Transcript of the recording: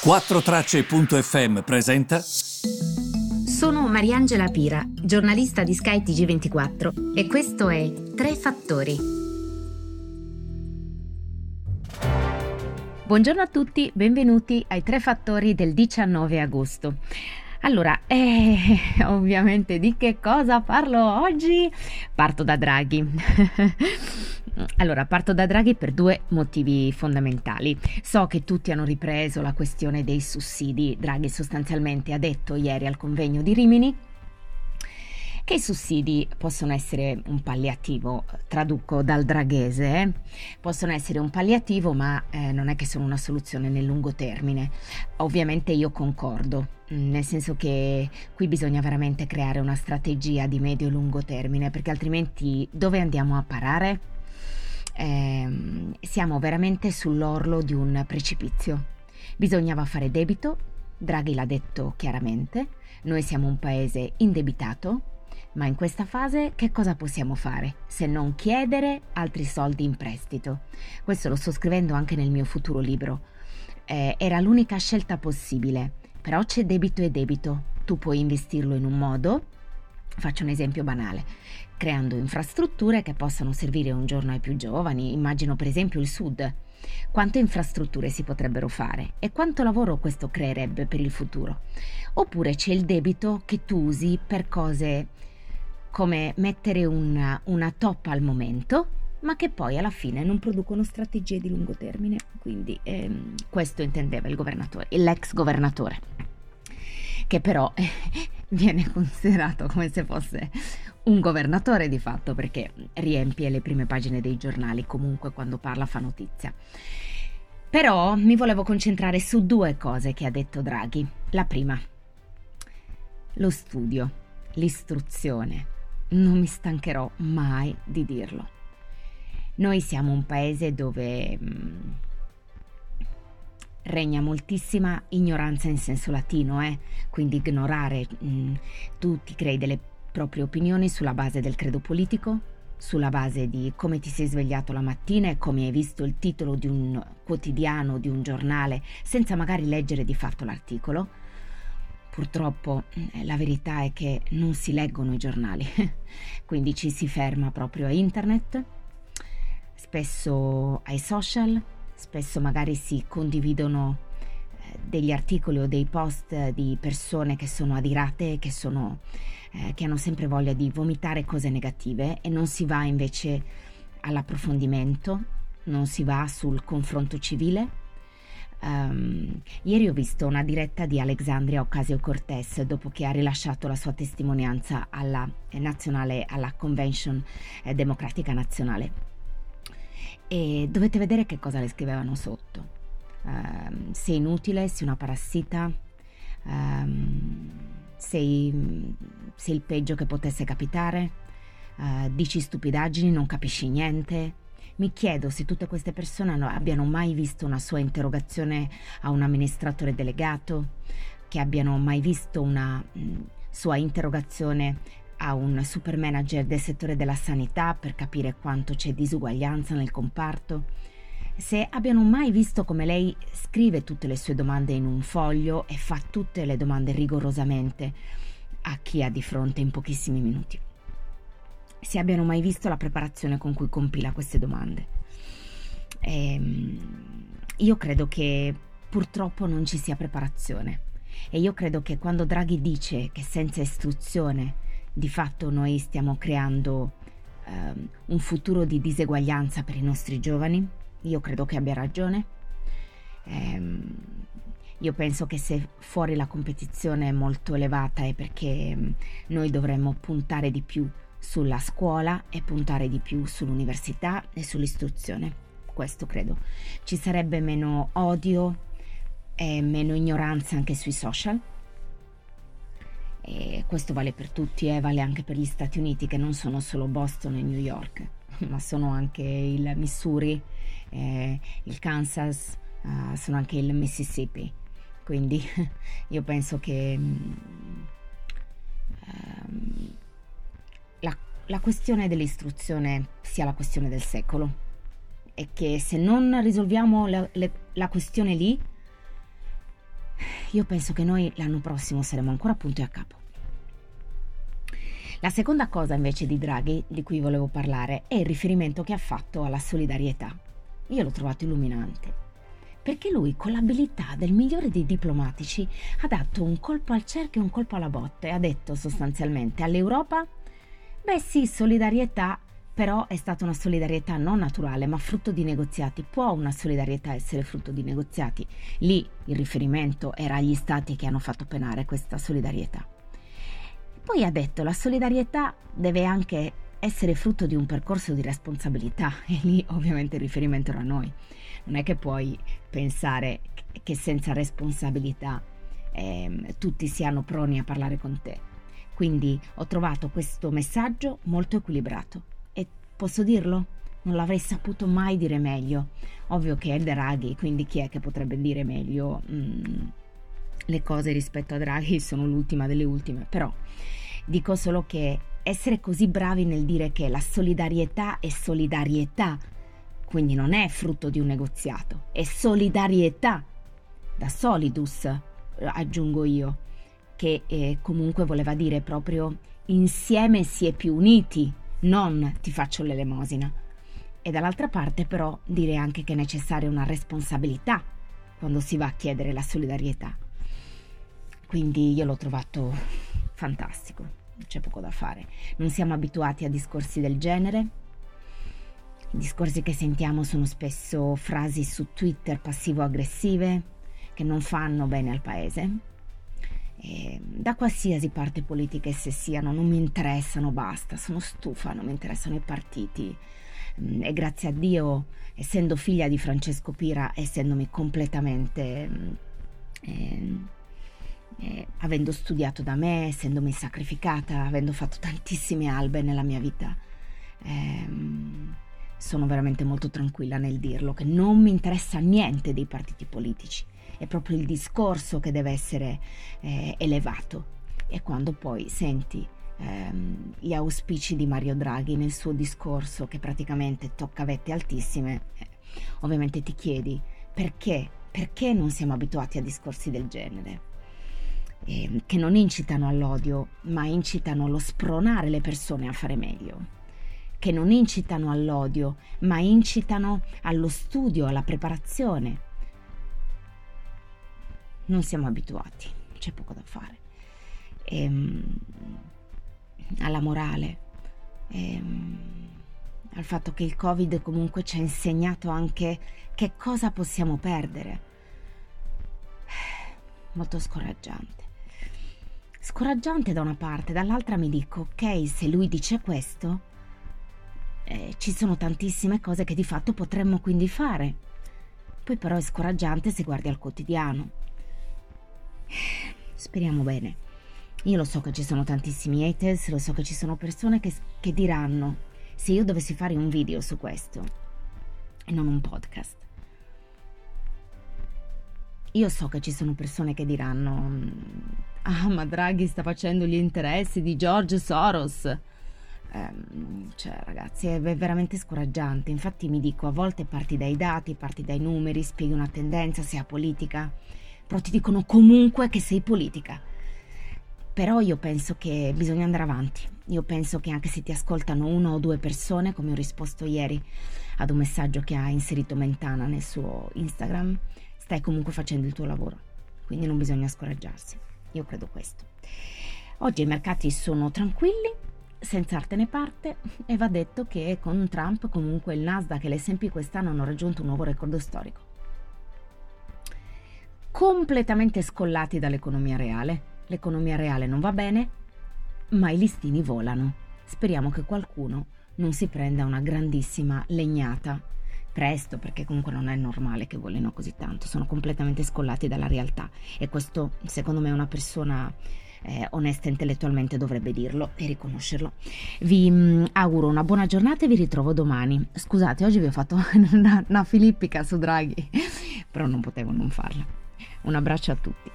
4Tracce.fm presenta. Sono Mariangela Pira, giornalista di Sky TG24 e questo è Tre Fattori. Buongiorno a tutti, benvenuti ai Tre Fattori del 19 agosto. Allora, eh, ovviamente di che cosa parlo oggi? Parto da Draghi. Allora, parto da Draghi per due motivi fondamentali. So che tutti hanno ripreso la questione dei sussidi. Draghi sostanzialmente ha detto ieri al convegno di Rimini che i sussidi possono essere un palliativo, traduco dal draghese, eh? possono essere un palliativo ma eh, non è che sono una soluzione nel lungo termine. Ovviamente io concordo, mm, nel senso che qui bisogna veramente creare una strategia di medio e lungo termine perché altrimenti dove andiamo a parare? Eh, siamo veramente sull'orlo di un precipizio. Bisognava fare debito, Draghi l'ha detto chiaramente, noi siamo un paese indebitato, ma in questa fase che cosa possiamo fare se non chiedere altri soldi in prestito? Questo lo sto scrivendo anche nel mio futuro libro. Eh, era l'unica scelta possibile, però c'è debito e debito. Tu puoi investirlo in un modo, faccio un esempio banale, creando infrastrutture che possano servire un giorno ai più giovani, immagino per esempio il Sud. Quante infrastrutture si potrebbero fare e quanto lavoro questo creerebbe per il futuro? Oppure c'è il debito che tu usi per cose come mettere una, una toppa al momento, ma che poi alla fine non producono strategie di lungo termine. Quindi ehm, questo intendeva il governatore, l'ex governatore, che però viene considerato come se fosse un governatore di fatto perché riempie le prime pagine dei giornali, comunque quando parla fa notizia. Però mi volevo concentrare su due cose che ha detto Draghi. La prima, lo studio, l'istruzione non mi stancherò mai di dirlo. Noi siamo un paese dove mm, regna moltissima ignoranza in senso latino, eh? quindi ignorare, mm, tu ti crei delle proprie opinioni sulla base del credo politico, sulla base di come ti sei svegliato la mattina e come hai visto il titolo di un quotidiano, di un giornale, senza magari leggere di fatto l'articolo Purtroppo eh, la verità è che non si leggono i giornali, quindi ci si ferma proprio a internet, spesso ai social, spesso magari si condividono eh, degli articoli o dei post di persone che sono adirate, che, sono, eh, che hanno sempre voglia di vomitare cose negative e non si va invece all'approfondimento, non si va sul confronto civile Um, ieri ho visto una diretta di Alexandria Ocasio-Cortez dopo che ha rilasciato la sua testimonianza alla, eh, nazionale, alla Convention eh, Democratica Nazionale. E dovete vedere che cosa le scrivevano sotto. Um, sei inutile, sei una parassita, um, sei, sei, il peggio che potesse capitare, uh, dici stupidaggini, non capisci niente mi chiedo se tutte queste persone abbiano mai visto una sua interrogazione a un amministratore delegato, che abbiano mai visto una mh, mm, sua interrogazione a un super manager del settore della sanità per capire quanto c'è disuguaglianza nel comparto, se abbiano mai visto come lei scrive tutte le sue domande in un foglio e fa tutte le domande rigorosamente a chi ha di fronte in pochissimi minuti? Se abbiano mai visto la preparazione con cui compila queste domande. Ehm, io credo che purtroppo non ci sia preparazione. E io credo che quando Draghi dice che senza istruzione di fatto noi stiamo creando ehm, un futuro di diseguaglianza per i nostri giovani, io credo che abbia ragione. Ehm, io penso che se fuori la competizione è molto elevata è perché mm, noi dovremmo puntare di più sulla scuola e puntare di più sull'università e sull'istruzione. Questo credo. Ci sarebbe meno odio e meno ignoranza anche sui social. E questo vale per tutti e eh, vale anche per gli Stati Uniti che non sono solo Boston e New York, ma sono anche il Missouri, eh, il Kansas, uh, sono anche il Mississippi. Quindi io penso che um, la, la questione dell'istruzione sia la questione del secolo e che se non risolviamo la, le, la questione lì, io penso che noi l'anno prossimo saremo ancora punto e a capo. La seconda cosa invece di Draghi di cui volevo parlare è il riferimento che ha fatto alla solidarietà. Io l'ho trovato illuminante perché lui con l'abilità del migliore dei diplomatici ha dato un colpo al cerchio e un colpo alla botte, ha detto sostanzialmente all'Europa, beh sì, solidarietà, però è stata una solidarietà non naturale, ma frutto di negoziati. Può una solidarietà essere frutto di negoziati? Lì il riferimento era agli stati che hanno fatto penare questa solidarietà. Poi ha detto la solidarietà deve anche essere frutto di un percorso di responsabilità e lì ovviamente il riferimento era a noi. Non è che puoi pensare che senza responsabilità eh, tutti siano proni a parlare con te. Quindi ho trovato questo messaggio molto equilibrato posso dirlo? Non l'avrei saputo mai dire meglio. Ovvio che è Draghi, quindi chi è che potrebbe dire meglio? Mm, le cose rispetto a Draghi sono l'ultima delle ultime, però dico solo che essere così bravi nel dire che la solidarietà è solidarietà, quindi non è frutto di un negoziato, è solidarietà, da solidus, aggiungo io, che eh, comunque voleva dire proprio insieme si è più uniti, non ti faccio l'elemosina. E dall'altra parte però dire anche che è necessaria una responsabilità quando si va a chiedere la solidarietà. Quindi io l'ho trovato fantastico c'è poco da fare. Non siamo abituati a discorsi del genere. I discorsi che sentiamo sono spesso frasi su Twitter passivo-aggressive che non fanno bene al paese. E da qualsiasi parte politica esse siano, non mi interessano, basta, sono stufa, non mi interessano i partiti. Mm, e grazie a Dio, essendo figlia di Francesco Pira, essendomi completamente eh, eh, avendo studiato da me, essendomi sacrificata, avendo fatto tantissime albe nella mia vita, ehm, sono veramente molto tranquilla nel dirlo, che non mi interessa niente dei partiti politici, è proprio il discorso che deve essere eh, elevato. E quando poi senti ehm, gli auspici di Mario Draghi nel suo discorso, che praticamente tocca vette altissime, eh, ovviamente ti chiedi perché, perché non siamo abituati a discorsi del genere? eh, che non incitano all'odio, ma incitano allo spronare le persone a fare meglio, che non incitano all'odio, ma incitano allo studio, alla preparazione. Non siamo abituati, c'è poco da fare. Ehm, alla morale, ehm, al fatto che il Covid comunque ci ha insegnato anche che cosa possiamo perdere. Molto scoraggiante. Scoraggiante da una parte, dall'altra mi dico, ok, se lui dice questo, eh, ci sono tantissime cose che di fatto potremmo quindi fare. Poi però è scoraggiante se guardi al quotidiano. Speriamo bene. Io lo so che ci sono tantissimi haters, lo so che ci sono persone che, che diranno, se io dovessi fare un video su questo e non un podcast, io so che ci sono persone che diranno ah ma Draghi sta facendo gli interessi di George Soros. Eh, cioè ragazzi è veramente scoraggiante, infatti mi dico a volte parti dai dati, parti dai numeri, spieghi una tendenza, sia politica, però ti dicono comunque che sei politica. Però io penso che bisogna andare avanti, io penso che anche se ti ascoltano una o due persone, come ho risposto ieri ad un messaggio che ha inserito Mentana nel suo Instagram, stai comunque facendo il tuo lavoro, quindi non bisogna scoraggiarsi. Io credo questo. Oggi i mercati sono tranquilli, senza arte né parte, e va detto che con Trump comunque il Nasdaq e l'S&P quest'anno hanno raggiunto un nuovo record storico. Completamente scollati dall'economia reale. L'economia reale non va bene, ma i listini volano. Speriamo che qualcuno non si prenda una grandissima legnata presto, perché comunque non è normale che volino così tanto, sono completamente scollati dalla realtà e questo secondo me una persona eh, onesta intellettualmente dovrebbe dirlo e riconoscerlo. Vi mh, mm, auguro una buona giornata e vi ritrovo domani. Scusate, oggi vi ho fatto una, una filippica su Draghi, però non potevo non farla. Un abbraccio a tutti.